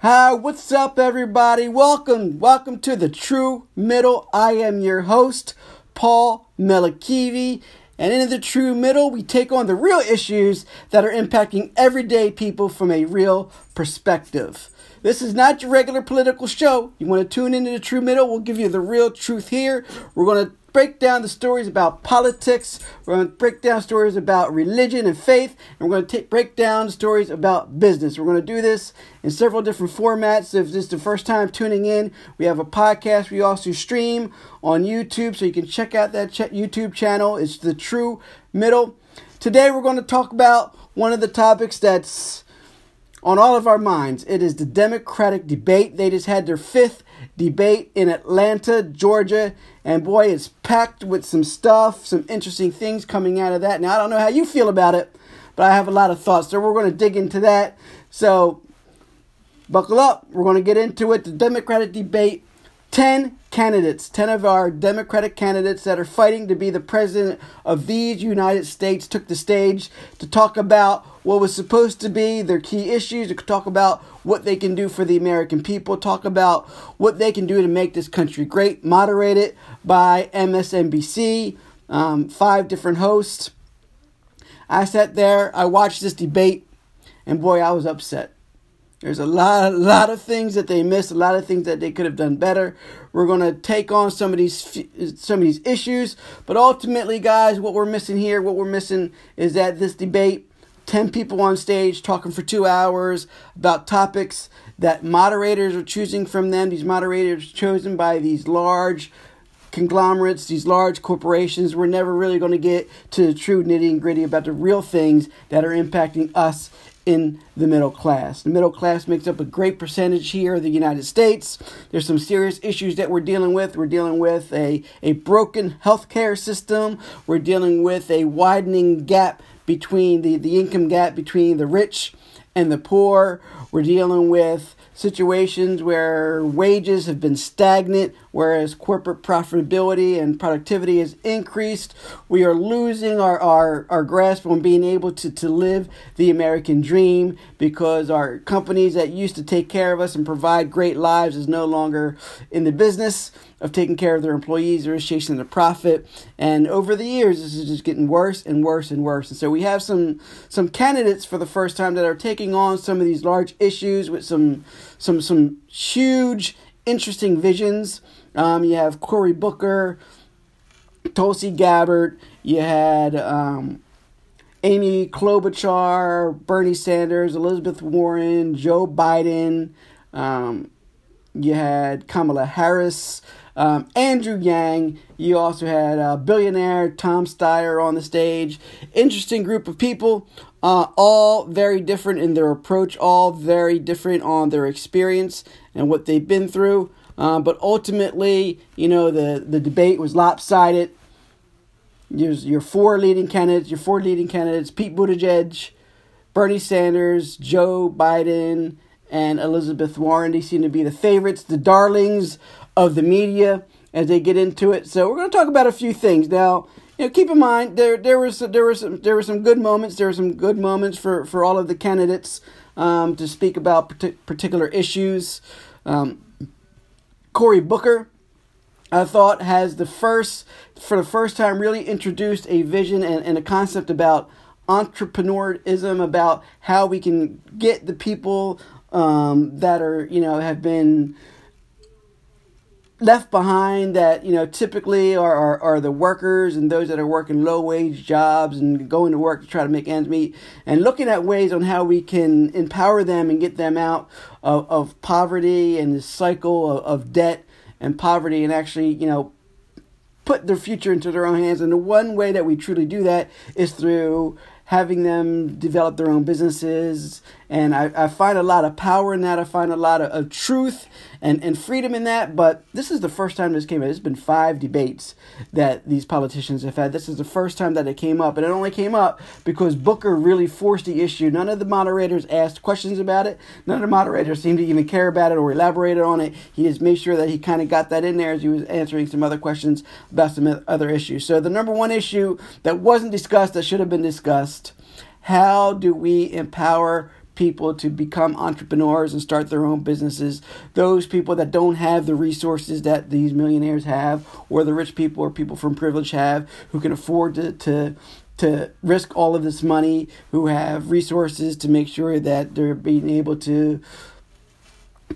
Hi, what's up, everybody? Welcome, welcome to the True Middle. I am your host, Paul Melakivi. And in the True Middle, we take on the real issues that are impacting everyday people from a real perspective. This is not your regular political show. You want to tune into the True Middle? We'll give you the real truth here. We're going to break down the stories about politics. We're going to break down stories about religion and faith. And we're going to take, break down stories about business. We're going to do this in several different formats. If this is the first time tuning in, we have a podcast. We also stream on YouTube, so you can check out that ch- YouTube channel. It's The True Middle. Today, we're going to talk about one of the topics that's on all of our minds. It is the Democratic debate. They just had their fifth debate in Atlanta, Georgia, and boy, it's packed with some stuff, some interesting things coming out of that. Now, I don't know how you feel about it, but I have a lot of thoughts, so we're going to dig into that. So, buckle up. We're going to get into it. The Democratic debate 10 candidates, 10 of our Democratic candidates that are fighting to be the president of these United States took the stage to talk about what was supposed to be their key issues, to talk about what they can do for the American people, talk about what they can do to make this country great, moderated by MSNBC, um, five different hosts. I sat there, I watched this debate, and boy, I was upset. There's a lot, a lot of things that they missed, a lot of things that they could have done better. We're going to take on some of these some of these issues, but ultimately, guys, what we're missing here, what we're missing is that this debate, ten people on stage talking for two hours about topics that moderators are choosing from them. These moderators chosen by these large conglomerates, these large corporations. We're never really going to get to the true nitty and gritty about the real things that are impacting us in the middle class. The middle class makes up a great percentage here of the United States. There's some serious issues that we're dealing with. We're dealing with a, a broken healthcare system. We're dealing with a widening gap between the, the income gap between the rich and the poor. We're dealing with situations where wages have been stagnant, whereas corporate profitability and productivity has increased. We are losing our, our, our grasp on being able to, to live the American dream because our companies that used to take care of us and provide great lives is no longer in the business of taking care of their employees. They're chasing the profit. And over the years, this is just getting worse and worse and worse. And so we have some some candidates for the first time that are taking on some of these large issues with some some some huge, interesting visions. Um, you have Cory Booker, Tulsi Gabbard. You had um, Amy Klobuchar, Bernie Sanders, Elizabeth Warren, Joe Biden. Um, you had Kamala Harris, um, Andrew Yang. You also had uh, billionaire Tom Steyer on the stage. Interesting group of people, uh, all very different in their approach, all very different on their experience and what they've been through. Uh, but ultimately, you know, the, the debate was lopsided. There's your four leading candidates, your four leading candidates, Pete Buttigieg, Bernie Sanders, Joe Biden, and Elizabeth Warren. They seem to be the favorites, the darlings of the media as they get into it. So we're going to talk about a few things now. You know, keep in mind there there was there was some, there were some good moments. There were some good moments for for all of the candidates um, to speak about particular issues. Um, Cory Booker, I thought, has the first for the first time really introduced a vision and, and a concept about entrepreneurism, about how we can get the people um, that are you know have been left behind that you know typically are, are, are the workers and those that are working low wage jobs and going to work to try to make ends meet and looking at ways on how we can empower them and get them out of, of poverty and the cycle of, of debt and poverty and actually you know put their future into their own hands and the one way that we truly do that is through having them develop their own businesses. And I, I find a lot of power in that. I find a lot of, of truth and, and freedom in that. But this is the first time this came up. It's been five debates that these politicians have had. This is the first time that it came up. And it only came up because Booker really forced the issue. None of the moderators asked questions about it. None of the moderators seemed to even care about it or elaborated on it. He just made sure that he kind of got that in there as he was answering some other questions about some other issues. So the number one issue that wasn't discussed that should have been discussed how do we empower people to become entrepreneurs and start their own businesses. Those people that don't have the resources that these millionaires have, or the rich people or people from privilege have, who can afford to, to to risk all of this money, who have resources to make sure that they're being able to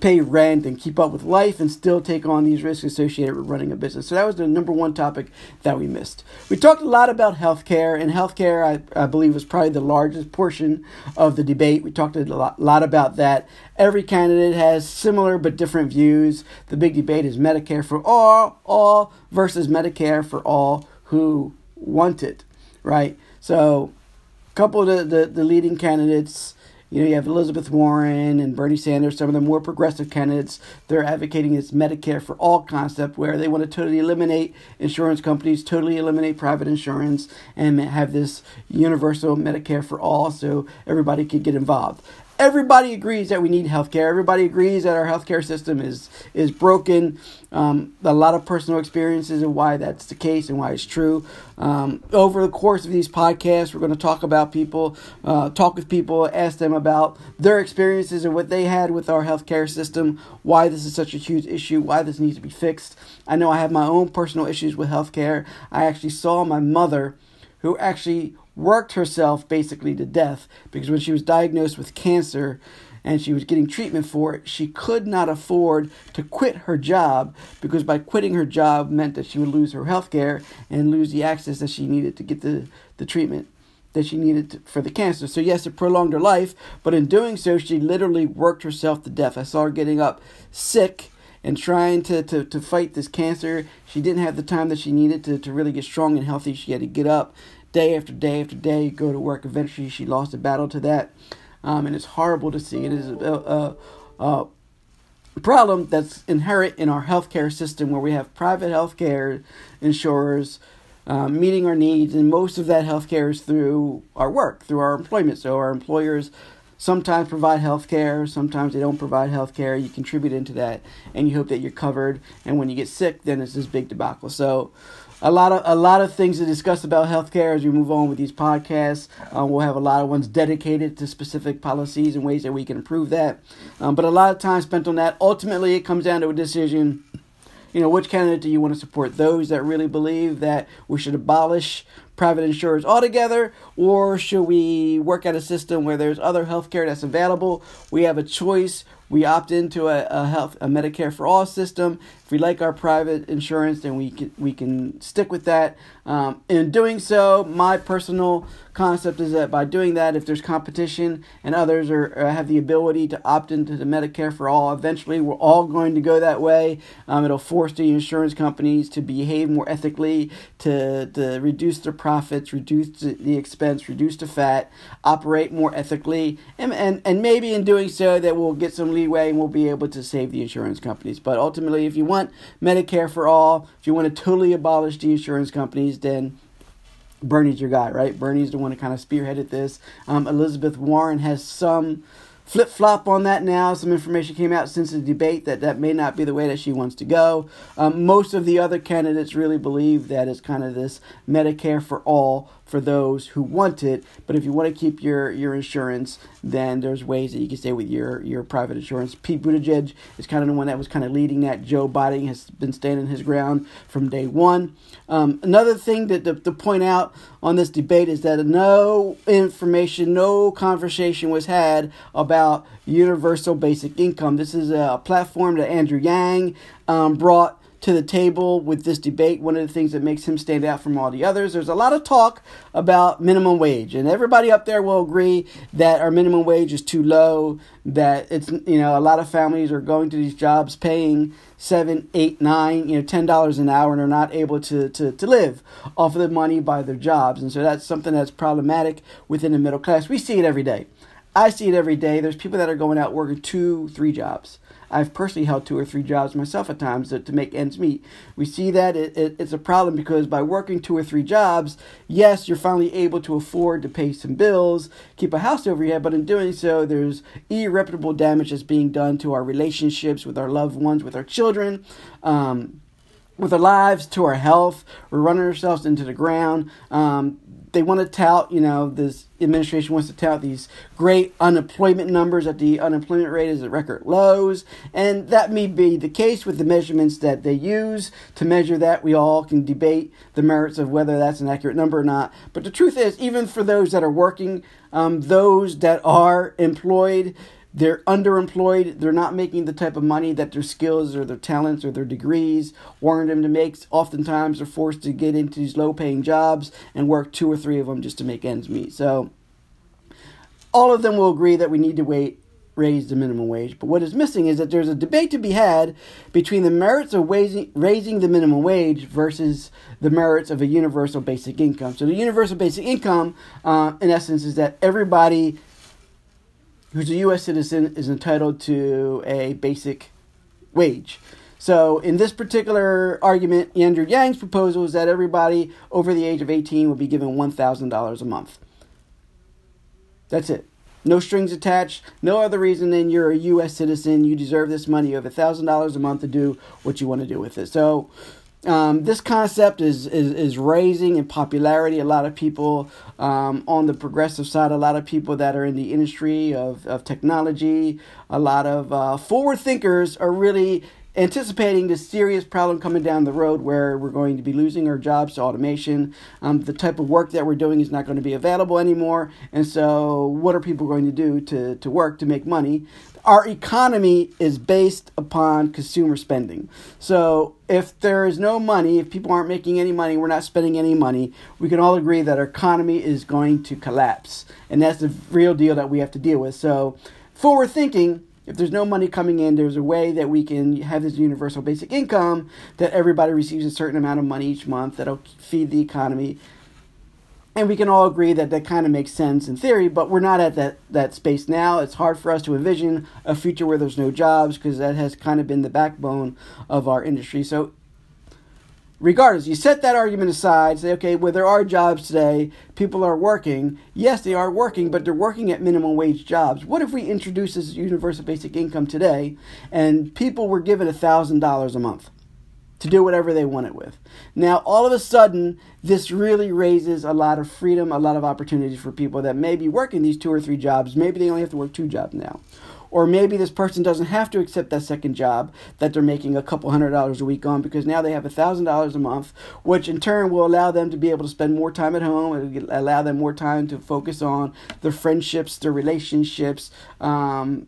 pay rent and keep up with life and still take on these risks associated with running a business. So that was the number one topic that we missed. We talked a lot about healthcare, and healthcare, I, I believe, was probably the largest portion of the debate. We talked a lot, lot about that. Every candidate has similar but different views. The big debate is Medicare for all, all versus Medicare for all who want it, right? So, a couple of the, the, the leading candidates you know, you have Elizabeth Warren and Bernie Sanders, some of the more progressive candidates. They're advocating this Medicare for all concept where they want to totally eliminate insurance companies, totally eliminate private insurance, and have this universal Medicare for all so everybody could get involved everybody agrees that we need healthcare. Everybody agrees that our healthcare system is is broken. Um, a lot of personal experiences and why that's the case and why it's true. Um, over the course of these podcasts, we're going to talk about people, uh, talk with people, ask them about their experiences and what they had with our healthcare system, why this is such a huge issue, why this needs to be fixed. I know I have my own personal issues with healthcare. I actually saw my mother, who actually worked herself basically to death because when she was diagnosed with cancer and she was getting treatment for it, she could not afford to quit her job because by quitting her job meant that she would lose her health care and lose the access that she needed to get the, the treatment that she needed to, for the cancer. So, yes, it prolonged her life, but in doing so, she literally worked herself to death. I saw her getting up sick and trying to, to, to fight this cancer. She didn't have the time that she needed to, to really get strong and healthy. She had to get up day after day after day, go to work. Eventually, she lost a battle to that, um, and it's horrible to see. It is a, a, a, problem that's inherent in our healthcare system, where we have private healthcare insurers um, meeting our needs, and most of that healthcare is through our work, through our employment. So our employers sometimes provide health care, sometimes they don't provide health care. You contribute into that and you hope that you're covered. And when you get sick, then it's this big debacle. So a lot of a lot of things to discuss about healthcare as we move on with these podcasts. Um, we'll have a lot of ones dedicated to specific policies and ways that we can improve that. Um, but a lot of time spent on that. Ultimately, it comes down to a decision. You know, which candidate do you want to support? Those that really believe that we should abolish private insurers altogether, or should we work at a system where there's other healthcare that's available? We have a choice. We opt into a, a health a Medicare for all system. We like our private insurance, then we can we can stick with that. Um, in doing so, my personal concept is that by doing that, if there's competition and others are, uh, have the ability to opt into the Medicare for all, eventually we're all going to go that way. Um, it'll force the insurance companies to behave more ethically, to to reduce their profits, reduce the expense, reduce the fat, operate more ethically, and, and, and maybe in doing so that we'll get some leeway and we'll be able to save the insurance companies. But ultimately, if you want Medicare for all, if you want to totally abolish the insurance companies, then Bernie's your guy, right? Bernie's the one that kind of spearheaded this. Um, Elizabeth Warren has some flip flop on that now. Some information came out since the debate that that may not be the way that she wants to go. Um, most of the other candidates really believe that it's kind of this Medicare for all for those who want it. But if you want to keep your, your insurance, then there's ways that you can stay with your, your private insurance. Pete Buttigieg is kind of the one that was kind of leading that. Joe Biden has been standing his ground from day one. Um, another thing that to, to point out on this debate is that no information, no conversation was had about universal basic income. This is a platform that Andrew Yang um, brought to the table with this debate. One of the things that makes him stand out from all the others. There's a lot of talk about minimum wage, and everybody up there will agree that our minimum wage is too low. That it's you know a lot of families are going to these jobs paying seven, eight, nine, you know, ten dollars an hour, and are not able to, to to live off of the money by their jobs, and so that's something that's problematic within the middle class. We see it every day. I see it every day. There's people that are going out working two, three jobs. I've personally held two or three jobs myself at times to, to make ends meet. We see that it, it, it's a problem because by working two or three jobs, yes, you're finally able to afford to pay some bills, keep a house over your head, but in doing so, there's irreparable damage that's being done to our relationships with our loved ones, with our children. Um, with our lives, to our health, we're running ourselves into the ground. Um, they want to tout, you know, this administration wants to tout these great unemployment numbers that the unemployment rate is at record lows. And that may be the case with the measurements that they use to measure that. We all can debate the merits of whether that's an accurate number or not. But the truth is, even for those that are working, um, those that are employed, they're underemployed. They're not making the type of money that their skills or their talents or their degrees warrant them to make. Oftentimes, they're forced to get into these low paying jobs and work two or three of them just to make ends meet. So, all of them will agree that we need to wait raise the minimum wage. But what is missing is that there's a debate to be had between the merits of raising, the minimum wage versus the merits of a universal basic income. So the universal basic income, uh, in essence, is that everybody who's a U.S. citizen is entitled to a basic wage. So, in this particular argument, Andrew Yang's proposal is that everybody over the age of 18 would be given $1,000 a month. That's it. No strings attached. No other reason than you're a U.S. citizen. You deserve this money. You have $1,000 a month to do what you want to do with it. So, um, this concept is, is, is raising in popularity. A lot of people um, on the progressive side, a lot of people that are in the industry of, of technology, a lot of uh, forward thinkers are really anticipating this serious problem coming down the road where we're going to be losing our jobs to automation. Um, the type of work that we're doing is not going to be available anymore. And so, what are people going to do to, to work to make money? Our economy is based upon consumer spending. So, if there is no money, if people aren't making any money, we're not spending any money, we can all agree that our economy is going to collapse. And that's the real deal that we have to deal with. So, forward thinking, if there's no money coming in, there's a way that we can have this universal basic income that everybody receives a certain amount of money each month that'll feed the economy. And we can all agree that that kind of makes sense in theory, but we're not at that, that space now. It's hard for us to envision a future where there's no jobs because that has kind of been the backbone of our industry. So regardless, you set that argument aside, say, okay, well, there are jobs today, people are working. Yes, they are working, but they're working at minimum wage jobs. What if we introduce this universal basic income today and people were given $1,000 a month? To do whatever they wanted with. Now, all of a sudden, this really raises a lot of freedom, a lot of opportunities for people that may be working these two or three jobs. Maybe they only have to work two jobs now or maybe this person doesn't have to accept that second job that they're making a couple hundred dollars a week on because now they have a thousand dollars a month, which in turn will allow them to be able to spend more time at home and allow them more time to focus on their friendships, their relationships, um,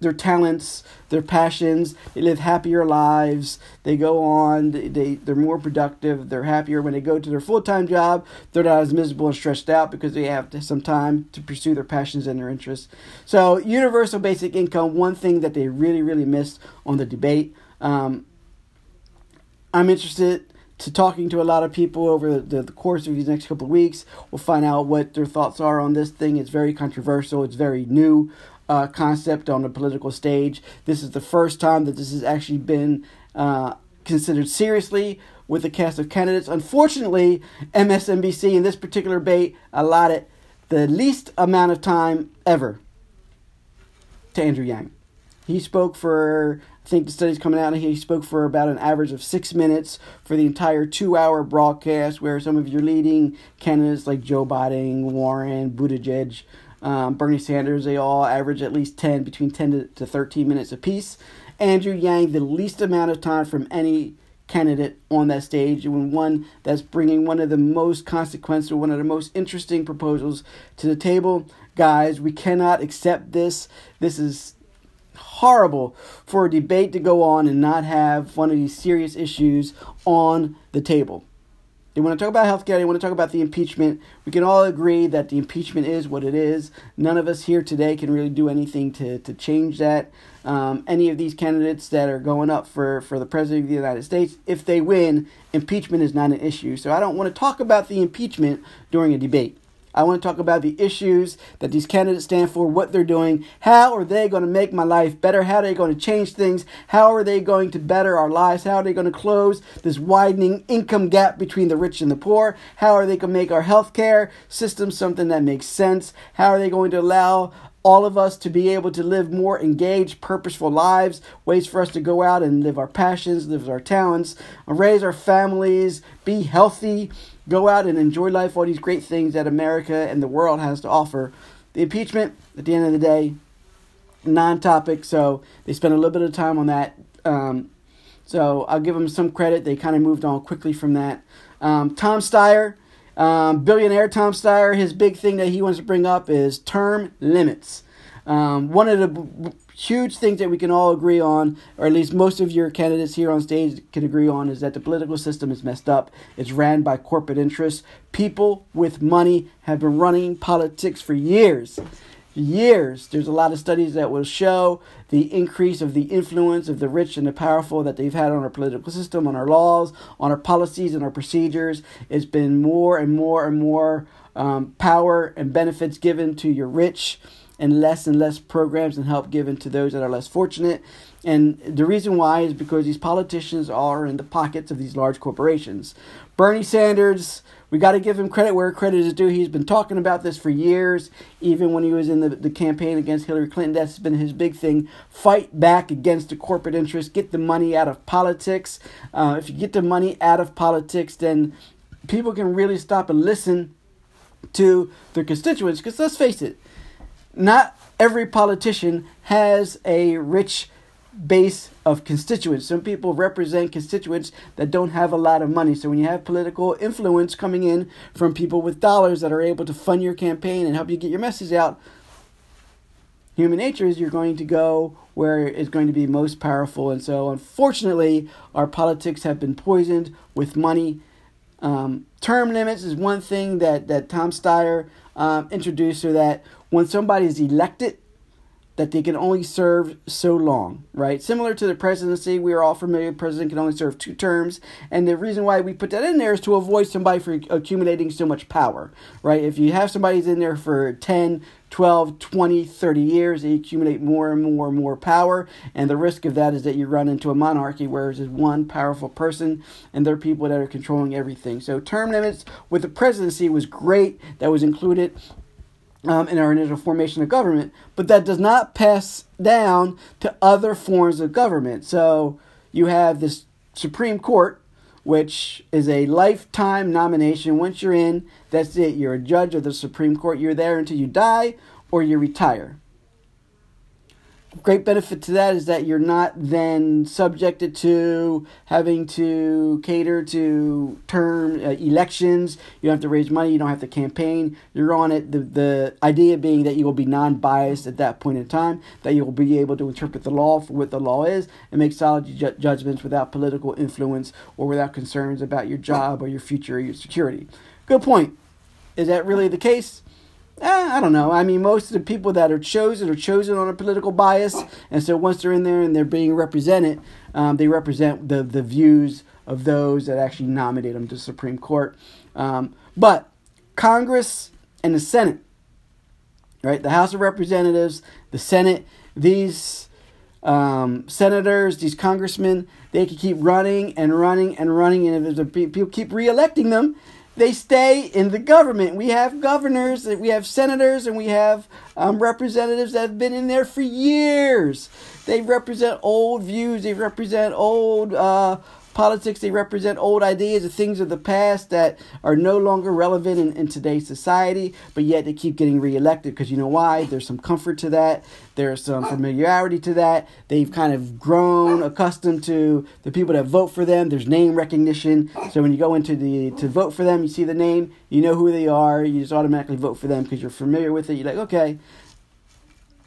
their talents, their passions. They live happier lives. They go on. They, they they're more productive. They're happier when they go to their full time job. They're not as miserable and stressed out because they have some time to pursue their passions and their interests. So universal basic income. One thing that they really really missed on the debate. Um, I'm interested to talking to a lot of people over the, the, course of these next couple of weeks. We'll find out what their thoughts are on this thing. It's very controversial. It's very new uh, concept on the political stage. This is the first time that this has actually been uh, considered seriously with a cast of candidates. Unfortunately, MSNBC in this particular debate allotted the least amount of time ever to Andrew Yang. He spoke for, I think the study's coming out, he spoke for about an average of six minutes for the entire two hour broadcast, where some of your leading candidates like Joe Biden, Warren, Buttigieg, um, Bernie Sanders, they all average at least 10, between 10 to, to 13 minutes apiece. Andrew Yang, the least amount of time from any candidate on that stage, and one that's bringing one of the most consequential, one of the most interesting proposals to the table. Guys, we cannot accept this. This is horrible for a debate to go on and not have one of these serious issues on the table. They want to talk about healthcare. They want to talk about the impeachment. We can all agree that the impeachment is what it is. None of us here today can really do anything to, to change that. Um, any of these candidates that are going up for, for the president of the United States, if they win, impeachment is not an issue. So I don't want to talk about the impeachment during a debate. I want to talk about the issues that these candidates stand for, what they're doing, how are they going to make my life better, how are they going to change things, how are they going to better our lives, how are they going to close this widening income gap between the rich and the poor, how are they going to make our healthcare system something that makes sense, how are they going to allow all of us to be able to live more engaged, purposeful lives, ways for us to go out and live our passions, live our talents, raise our families, be healthy, go out and enjoy life, all these great things that America and the world has to offer. The impeachment, at the end of the day, non topic, so they spent a little bit of time on that. Um, so I'll give them some credit. They kind of moved on quickly from that. Um, Tom Steyer, um, billionaire Tom Steyer, his big thing that he wants to bring up is term limits. Um, one of the huge things that we can all agree on, or at least most of your candidates here on stage can agree on, is that the political system is messed up. It's ran by corporate interests. People with money have been running politics for years years. There's a lot of studies that will show the increase of the influence of the rich and the powerful that they've had on our political system, on our laws, on our policies, and our procedures. It's been more and more and more um, power and benefits given to your rich and less and less programs and help given to those that are less fortunate. And the reason why is because these politicians are in the pockets of these large corporations. Bernie Sanders, we got to give him credit where credit is due. He's been talking about this for years, even when he was in the, the campaign against Hillary Clinton. That's been his big thing. Fight back against the corporate interests, get the money out of politics. Uh, if you get the money out of politics, then people can really stop and listen to their constituents. Because let's face it, not every politician has a rich base of constituents. Some people represent constituents that don't have a lot of money. So when you have political influence coming in from people with dollars that are able to fund your campaign and help you get your message out, human nature is you're going to go where it's going to be most powerful. And so unfortunately, our politics have been poisoned with money. Um, term limits is one thing that, that Tom Steyer um, introduced so that when somebody is elected, that they can only serve so long, right? Similar to the presidency, we are all familiar, the president can only serve two terms. And the reason why we put that in there is to avoid somebody from accumulating so much power, right? If you have somebody in there for 10, 12, 20, 30 years, they accumulate more and more and more power. And the risk of that is that you run into a monarchy where there's one powerful person and there are people that are controlling everything. So term limits with the presidency was great. That was included um, in our initial formation of government, but that does not pass down to other forms of government. So you have this Supreme Court, which is a lifetime nomination. Once you're in, that's it. You're a judge of the Supreme Court. You're there until you die or you retire great benefit to that is that you're not then subjected to having to cater to term uh, elections. You don't have to raise money. You don't have to campaign. You're on it. The, the idea being that you will be non biased at that point in time, that you will be able to interpret the law for what the law is and make solid ju- judgments without political influence or without concerns about your job or your future or your security. Good point. Is that really the case? Eh, I don't know. I mean, most of the people that are chosen are chosen on a political bias, and so once they're in there and they're being represented, um, they represent the the views of those that actually nominate them to Supreme Court. Um, but Congress and the Senate, right? The House of Representatives, the Senate, these um, senators, these congressmen, they can keep running and running and running, and if people keep reelecting them, they stay in the government. We have governors, we have senators, and we have um, representatives that have been in there for years. They represent old views, they represent old uh, politics, they represent old ideas of things of the past that are no longer relevant in, in today's society, but yet they keep getting reelected because you know why? There's some comfort to that, there's some familiarity to that. They've kind of grown accustomed to the people that vote for them. There's name recognition. So when you go into the to vote for them, you see the name, you know who they are, you just automatically vote for them because you're familiar with it. You're like, okay,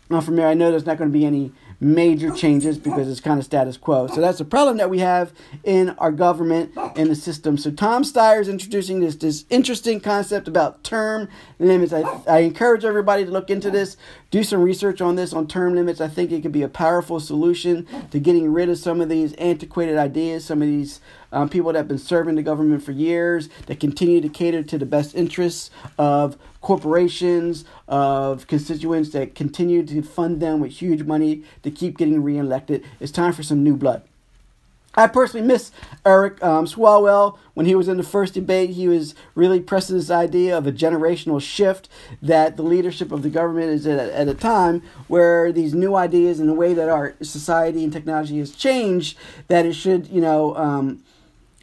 I'm familiar. I know there's not going to be any major changes because it's kind of status quo. So that's a problem that we have in our government and the system. So Tom Steyer is introducing this this interesting concept about term limits. I, I encourage everybody to look into this, do some research on this on term limits. I think it could be a powerful solution to getting rid of some of these antiquated ideas, some of these um, people that have been serving the government for years that continue to cater to the best interests of corporations, of constituents that continue to fund them with huge money to keep getting reelected. It's time for some new blood. I personally miss Eric um, Swalwell when he was in the first debate. He was really pressing this idea of a generational shift that the leadership of the government is at, at a time where these new ideas and the way that our society and technology has changed, that it should, you know, um,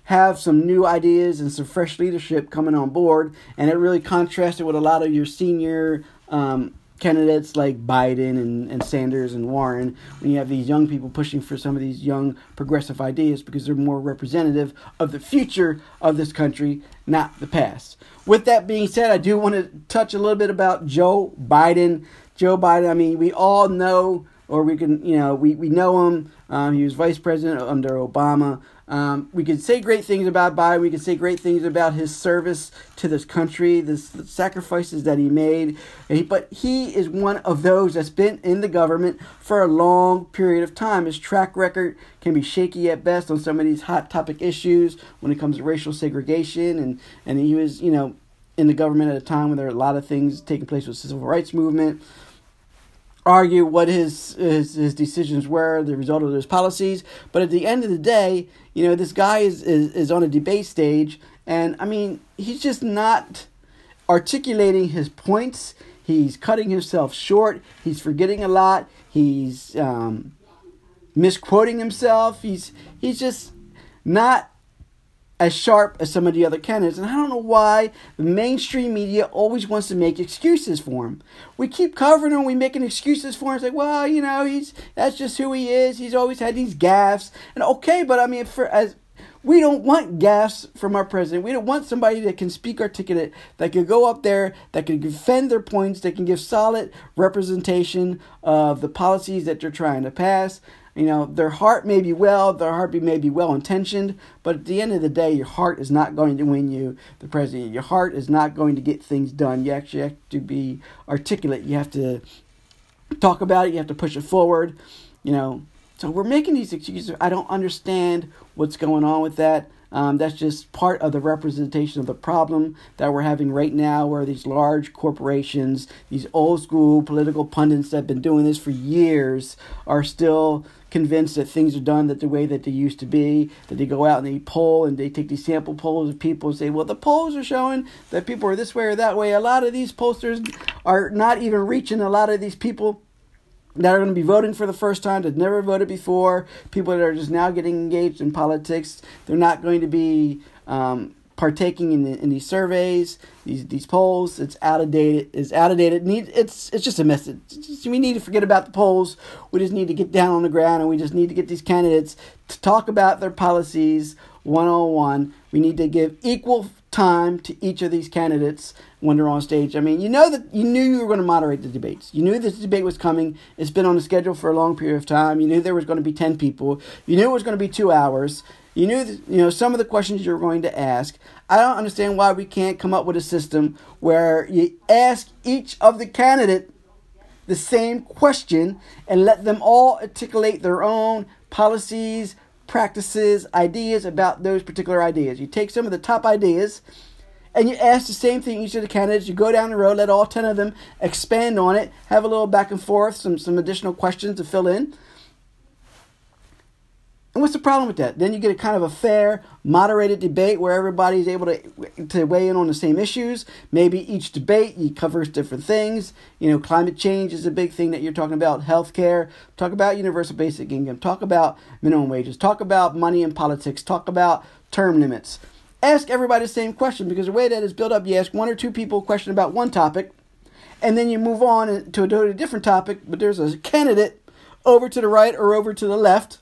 have some new ideas and some fresh leadership coming on board, and it really contrasted with a lot of your senior um, candidates like Biden and, and Sanders and Warren when you have these young people pushing for some of these young progressive ideas because they're more representative of the future of this country, not the past. With that being said, I do want to touch a little bit about Joe Biden. Joe Biden, I mean, we all know, or we can, you know, we, we know him. Um, he was vice president under Obama. Um, we could say great things about Biden. We could say great things about his service to this country, the sacrifices that he made. He, but he is one of those that's been in the government for a long period of time. His track record can be shaky at best on some of these hot topic issues when it comes to racial segregation. And, and he was, you know, in the government at a time when there are a lot of things taking place with the civil rights movement argue what his, his his decisions were, the result of those policies. But at the end of the day, you know, this guy is, is, is on a debate stage, and I mean, he's just not articulating his points. He's cutting himself short. He's forgetting a lot. He's um, misquoting himself. He's he's just not as sharp as some of the other candidates. And I don't know why the mainstream media always wants to make excuses for him. We keep covering him, we making excuses for him. It's like, well, you know, he's that's just who he is. He's always had these gaffes. And okay, but I mean, for as we don't want gaffes from our president. We don't want somebody that can speak articulate, that can go up there, that can defend their points, that can give solid representation of the policies that they're trying to pass. You know, their heart may be well, their heart may be well intentioned, but at the end of the day, your heart is not going to win you the president. Your heart is not going to get things done. You actually have to be articulate. You have to talk about it. You have to push it forward. You know, so we're making these excuses. I don't understand what's going on with that. Um, that's just part of the representation of the problem that we're having right now, where these large corporations, these old school political pundits that have been doing this for years, are still convinced that things are done that the way that they used to be, that they go out and they poll and they take these sample polls of people and say, well, the polls are showing that people are this way or that way. A lot of these posters are not even reaching a lot of these people that are going to be voting for the first time that never voted before, people that are just now getting engaged in politics. They're not going to be um, partaking in, the, in these surveys, these these polls. It's out of date. It's out of date. need it's it's just a message. Just, we need to forget about the polls. We just need to get down on the ground and we just need to get these candidates to talk about their policies one on one. We need to give equal time to each of these candidates when they're on stage. I mean, you know that you knew you were going to moderate the debates. You knew this debate was coming. It's been on the schedule for a long period of time. You knew there was going to be 10 people. You knew it was going to be 2 hours. You knew that, you know some of the questions you were going to ask. I don't understand why we can't come up with a system where you ask each of the candidate the same question and let them all articulate their own policies, practices, ideas about those particular ideas. You take some of the top ideas and you ask the same thing each of the candidates. You go down the road, let all 10 of them expand on it, have a little back and forth, some, some additional questions to fill in. And what's the problem with that? Then you get a kind of a fair, moderated debate where everybody's able to, to weigh in on the same issues. Maybe each debate covers different things. You know, climate change is a big thing that you're talking about, healthcare, talk about universal basic income, talk about minimum wages, talk about money in politics, talk about term limits. Ask everybody the same question because the way that is built up, you ask one or two people a question about one topic, and then you move on to a different topic, but there's a candidate over to the right or over to the left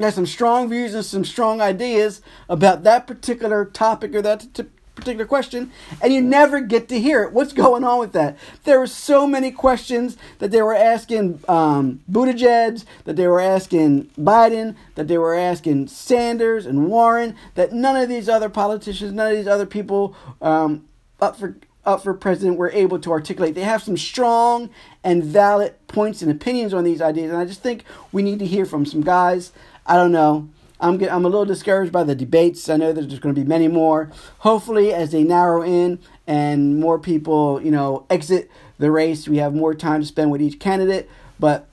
has some strong views and some strong ideas about that particular topic or that t- particular question, and you never get to hear it. What's going on with that? There were so many questions that they were asking um, Buttigieg, that they were asking Biden, that they were asking Sanders and Warren, that none of these other politicians, none of these other people um, up for up for president were able to articulate. They have some strong and valid points and opinions on these ideas, and I just think we need to hear from some guys I don't know. I'm get, I'm a little discouraged by the debates. I know that there's going to be many more. Hopefully, as they narrow in and more people, you know, exit the race, we have more time to spend with each candidate. But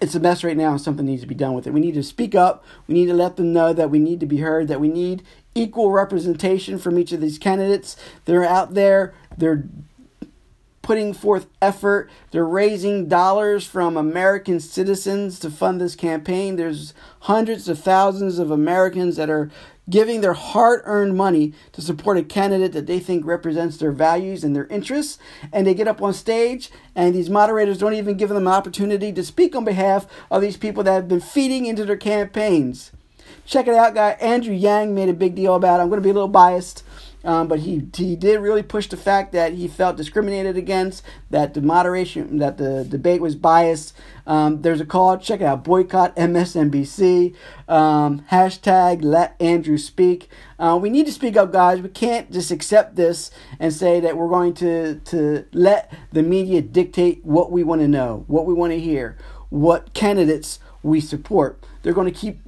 it's a mess right now, and something needs to be done with it. We need to speak up. We need to let them know that we need to be heard. That we need equal representation from each of these candidates. They're out there. They're putting forth effort. They're raising dollars from American citizens to fund this campaign. There's hundreds of thousands of Americans that are giving their hard earned money to support a candidate that they think represents their values and their interests. And they get up on stage, and these moderators don't even give them an opportunity to speak on behalf of these people that have been feeding into their campaigns. Check it out, guy. Andrew Yang made a big deal about it. I'm going to be a little biased. Um, but he he did really push the fact that he felt discriminated against, that the moderation, that the debate was biased. Um, there's a call, check it out, boycott MSNBC, um, hashtag let Andrew speak. Uh, we need to speak up, guys. We can't just accept this and say that we're going to, to let the media dictate what we want to know, what we want to hear, what candidates we support. They're going to keep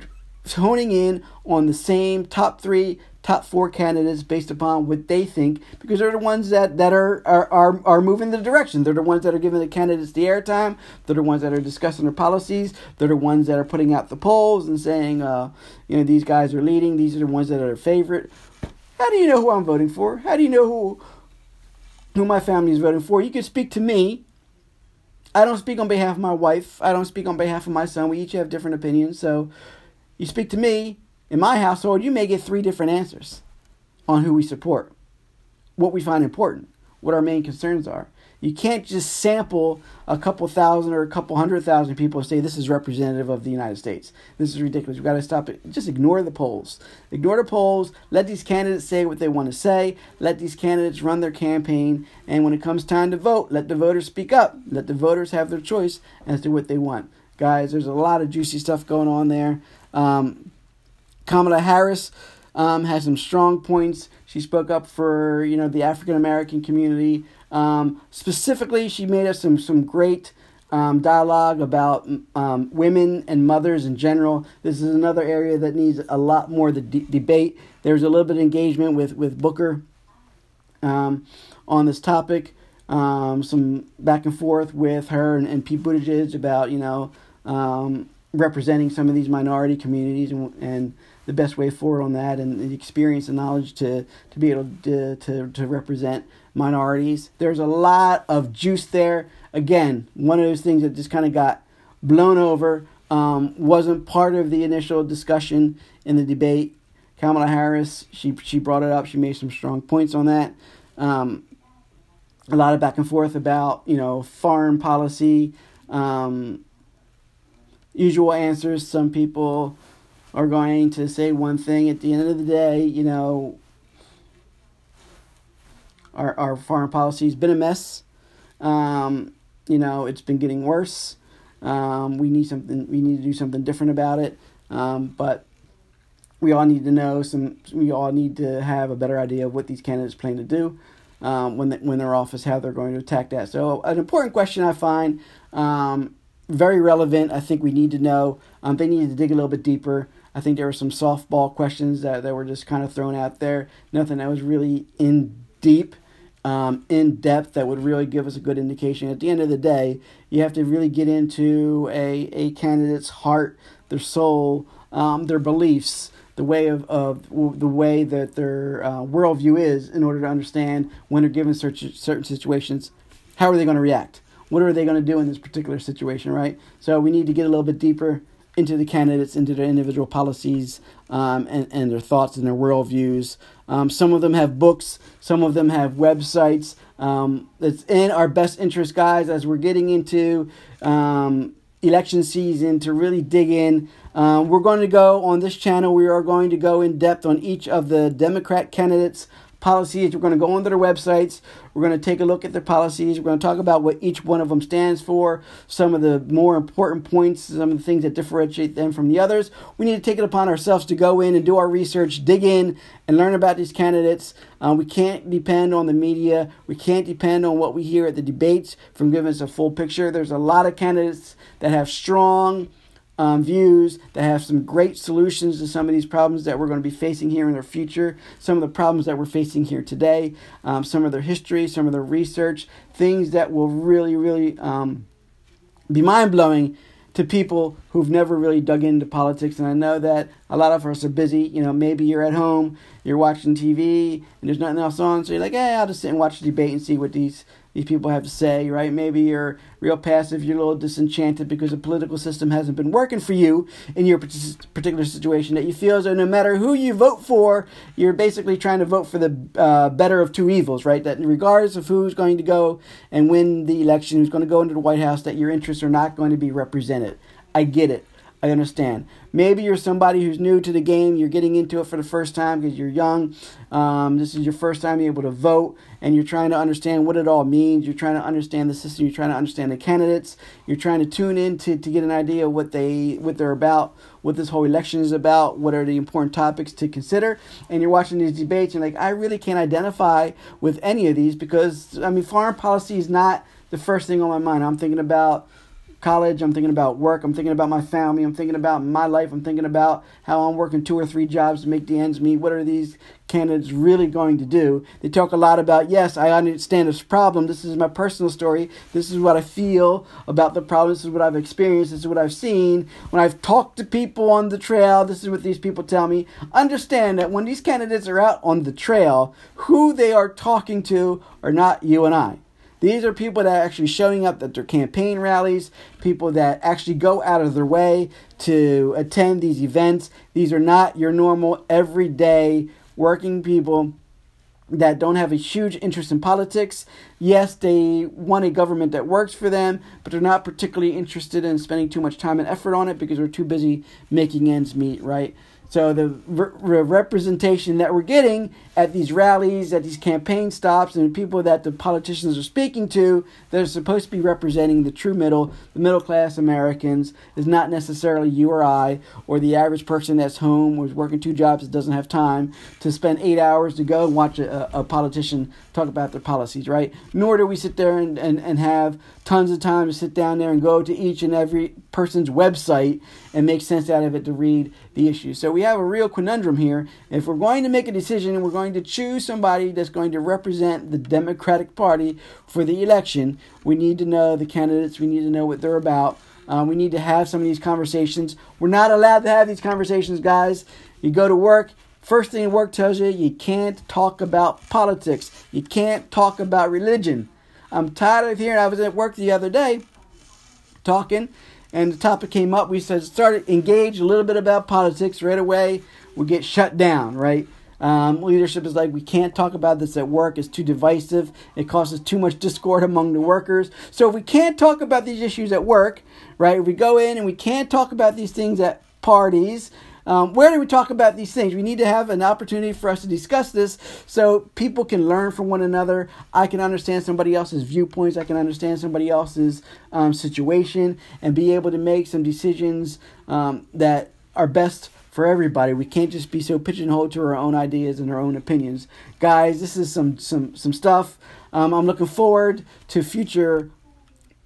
honing in on the same top three top four candidates based upon what they think because they're the ones that, that are, are, are, are moving the direction. They're the ones that are giving the candidates the airtime. They're the ones that are discussing their policies. They're the ones that are putting out the polls and saying, uh, you know, these guys are leading. These are the ones that are favorite. How do you know who I'm voting for? How do you know who who my family is voting for? You can speak to me. I don't speak on behalf of my wife. I don't speak on behalf of my son. We each have different opinions. So you speak to me, in my household, you may get three different answers on who we support, what we find important, what our main concerns are. You can't just sample a couple thousand or a couple hundred thousand people and say this is representative of the United States. This is ridiculous. We've got to stop it. Just ignore the polls. Ignore the polls. Let these candidates say what they want to say. Let these candidates run their campaign. And when it comes time to vote, let the voters speak up. Let the voters have their choice as to what they want. Guys, there's a lot of juicy stuff going on there. Um, Kamala Harris um, has some strong points. She spoke up for you know the African American community. Um, specifically, she made us some some great um, dialogue about um, women and mothers in general. This is another area that needs a lot more the de- debate. There's a little bit of engagement with with Booker um, on this topic. Um, some back and forth with her and, and Pete Buttigieg about you know representing some of these minority communities and, and the best way forward on that and the experience and knowledge to, to be able to, to, to represent minorities. There's a lot of juice there. Again, one of those things that just kind of got blown over, um, wasn't part of the initial discussion in the debate. Kamala Harris, she, she brought it up. She made some strong points on that. Um, a lot of back and forth about, you know, foreign policy, um, usual answers. Some people are going to say one thing. At the end of the day, you know, our, our foreign policy has been a mess. Um, you know, it's been getting worse. Um, we need something. We need to do something different about it. Um, but we all need to know some. We all need to have a better idea of what these candidates plan to do um, when they, when they're office, how they're going to attack that. So, an important question I find um, very relevant. I think we need to know. Um, they need to dig a little bit deeper. I think there were some softball questions that, that were just kind of thrown out there. Nothing that was really in deep, um, in depth that would really give us a good indication. At the end of the day, you have to really get into a, a candidate's heart, their soul, um, their beliefs, the way of, of the way that their uh, worldview is in order to understand when they're given certain, certain situations, how are they going to react? What are they going to do in this particular situation, right? So we need to get a little bit deeper into the candidates, into their individual policies, um, and, and their thoughts and their worldviews. Um, some of them have books, some of them have websites. Um, it's in our best interest, guys, as we're getting into um, election season to really dig in. Um, we're going to go on this channel, we are going to go in depth on each of the Democrat candidates policies. We're going to go onto their websites. We're going to take a look at their policies. We're going to talk about what each one of them stands for, some of the more important points, some of the things that differentiate them from the others. We need to take it upon ourselves to go in and do our research, dig in, and learn about these candidates. Uh, we can't depend on the media. We can't depend on what we hear at the debates from giving us a full picture. There's a lot of candidates that have strong, um, views that have some great solutions to some of these problems that we're going to be facing here in the future, some of the problems that we're facing here today, um, some of their history, some of their research, things that will really, really um, be mind blowing to people who've never really dug into politics. And I know that a lot of us are busy. You know, maybe you're at home, you're watching TV, and there's nothing else on, so you're like, hey, I'll just sit and watch the debate and see what these these people have to say, right? Maybe you're real passive, you're a little disenchanted because the political system hasn't been working for you in your particular situation. That you feel as though no matter who you vote for, you're basically trying to vote for the uh, better of two evils, right? That in regardless of who's going to go and win the election, who's going to go into the White House, that your interests are not going to be represented. I get it. I understand. Maybe you're somebody who's new to the game. You're getting into it for the first time because you're young. Um, this is your first time able to vote, and you're trying to understand what it all means. You're trying to understand the system. You're trying to understand the candidates. You're trying to tune in to, to get an idea of what they what they're about, what this whole election is about, what are the important topics to consider. And you're watching these debates, and like, I really can't identify with any of these because I mean, foreign policy is not the first thing on my mind. I'm thinking about college, I'm thinking about work, I'm thinking about my family, I'm thinking about my life, I'm thinking about how I'm working two or three jobs to make the ends meet. What are these candidates really going to do? They talk a lot about, yes, I understand this problem. This is my personal story. This is what I feel about the problem. This is what I've experienced. This is what I've seen. When I've talked to people on the trail, this is what these people tell me. Understand that when these candidates are out on the trail, who they are talking to are not you and I. These are people that are actually showing up at their campaign rallies, people that actually go out of their way to attend these events. These are not your normal, everyday working people that don't have a huge interest in politics. Yes, they want a government that works for them, but they're not particularly interested in spending too much time and effort on it because they're too busy making ends meet, right? So the re- representation that we're getting at these rallies, at these campaign stops, and the people that the politicians are speaking to that are supposed to be representing the true middle, the middle class Americans, is not necessarily you or I, or the average person that's home or is working two jobs that doesn't have time to spend eight hours to go and watch a, a politician talk about their policies, right? Nor do we sit there and, and, and have tons of time to sit down there and go to each and every person's website and make sense out of it to read the issue. So we have a real conundrum here. If we're going to make a decision and we're going to choose somebody that's going to represent the Democratic Party for the election, we need to know the candidates, we need to know what they're about. Um, we need to have some of these conversations. We're not allowed to have these conversations, guys. You go to work, First thing work tells you, you can't talk about politics. You can't talk about religion. I'm tired of hearing. I was at work the other day talking, and the topic came up. We said started engage a little bit about politics right away. We get shut down, right? Um, leadership is like we can't talk about this at work. It's too divisive. It causes too much discord among the workers. So if we can't talk about these issues at work, right? If we go in and we can't talk about these things at parties, um, where do we talk about these things? We need to have an opportunity for us to discuss this so people can learn from one another. I can understand somebody else's viewpoints. I can understand somebody else's um, situation and be able to make some decisions um, that are best for everybody. We can't just be so pigeonholed to our own ideas and our own opinions. Guys, this is some some some stuff. Um, I'm looking forward to future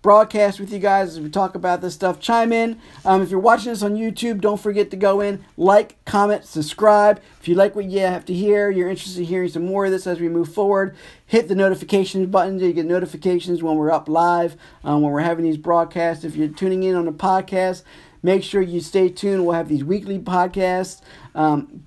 broadcast with you guys as we talk about this stuff. Chime in. Um, if you're watching this on YouTube, don't forget to go in, like, comment, subscribe. If you like what you have to hear, you're interested in hearing some more of this as we move forward, hit the notifications button so you get notifications when we're up live, um, when we're having these broadcasts. If you're tuning in on the podcast, make sure you stay tuned. We'll have these weekly podcasts. Um,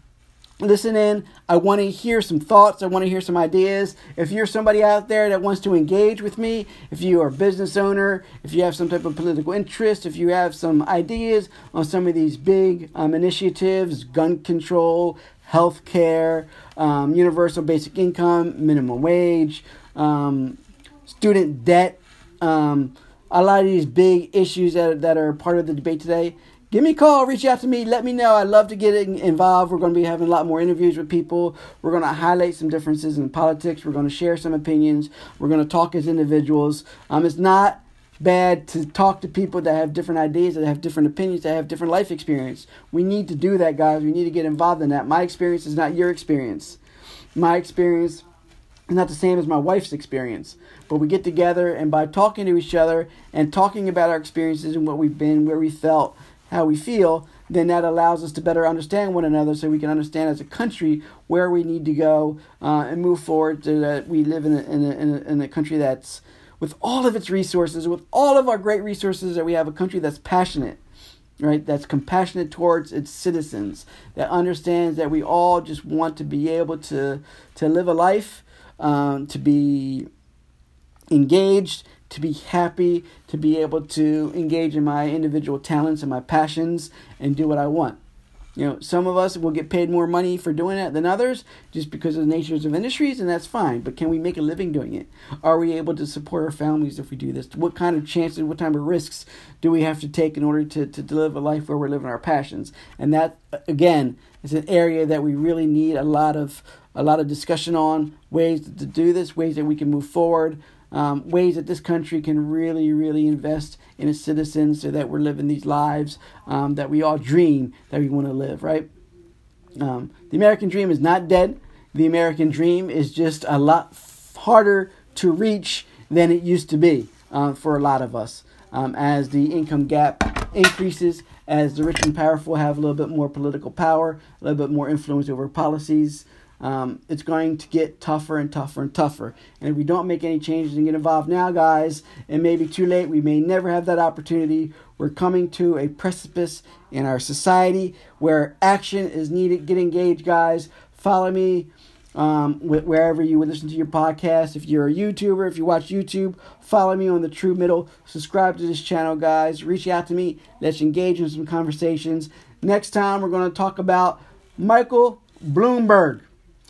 listen in. I want to hear some thoughts. I want to hear some ideas. If you're somebody out there that wants to engage with me, if you are a business owner, if you have some type of political interest, if you have some ideas on some of these big um, initiatives, gun control, health care, um, universal basic income, minimum wage, um, student debt, um, a lot of these big issues that, that are part of the debate today, give me a call, reach out to me, let me know. I'd love to get involved. We're going to be having a lot more interviews with people. We're going to highlight some differences in politics. We're going to share some opinions. We're going to talk as individuals. Um, it's not bad to talk to people that have different ideas, that have different opinions, that have different life experience. We need to do that, guys. We need to get involved in that. My experience is not your experience. My experience is not the same as my wife's experience. But we get together, and by talking to each other and talking about our experiences and what we've been, where we felt, how we feel, then that allows us to better understand one another so we can understand as a country where we need to go uh, and move forward so that we live in a, in, a, in, a, in a country that's, with all of its resources, with all of our great resources, that we have a country that's passionate, right? That's compassionate towards its citizens, that understands that we all just want to be able to, to live a life, um, to be engaged, to be happy, to be able to engage in my individual talents and my passions and do what I want. You know, some of us will get paid more money for doing it than others just because of the natures of industries, and that's fine. But can we make a living doing it? Are we able to support our families if we do this? What kind of chances, what type of risks do we have to take in order to, to live a life where we're living our passions? And that, again, is an area that we really need a lot of a lot of discussion on ways to do this, ways that we can move forward um, ways that this country can really, really invest in its citizens so that we're living these lives um, that we all dream that we want to live, right? Um, the American dream is not dead. The American dream is just a lot harder to reach than it used to be uh, for a lot of us. Um, as the income gap increases, as the rich and powerful have a little bit more political power, a little bit more influence over policies, um, it's going to get tougher and tougher and tougher. And if we don't make any changes and get involved now, guys, it may be too late. We may never have that opportunity. We're coming to a precipice in our society where action is needed. Get engaged, guys. Follow me um, wherever you would listen to your podcast. If you're a YouTuber, if you watch YouTube, follow me on the True Middle. Subscribe to this channel, guys. Reach out to me. Let's engage in some conversations. Next time, we're going to talk about Michael Bloomberg.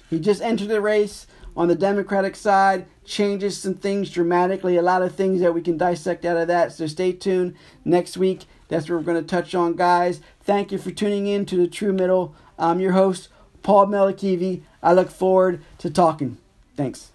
He just entered the race on the Democratic side, changes some things dramatically, a lot of things that we can dissect out of that. So stay tuned next week. That's what we're going to touch on, guys. Thank you for tuning in to the True Middle. I'm your host, Paul Melakivi. I look forward to talking. Thanks.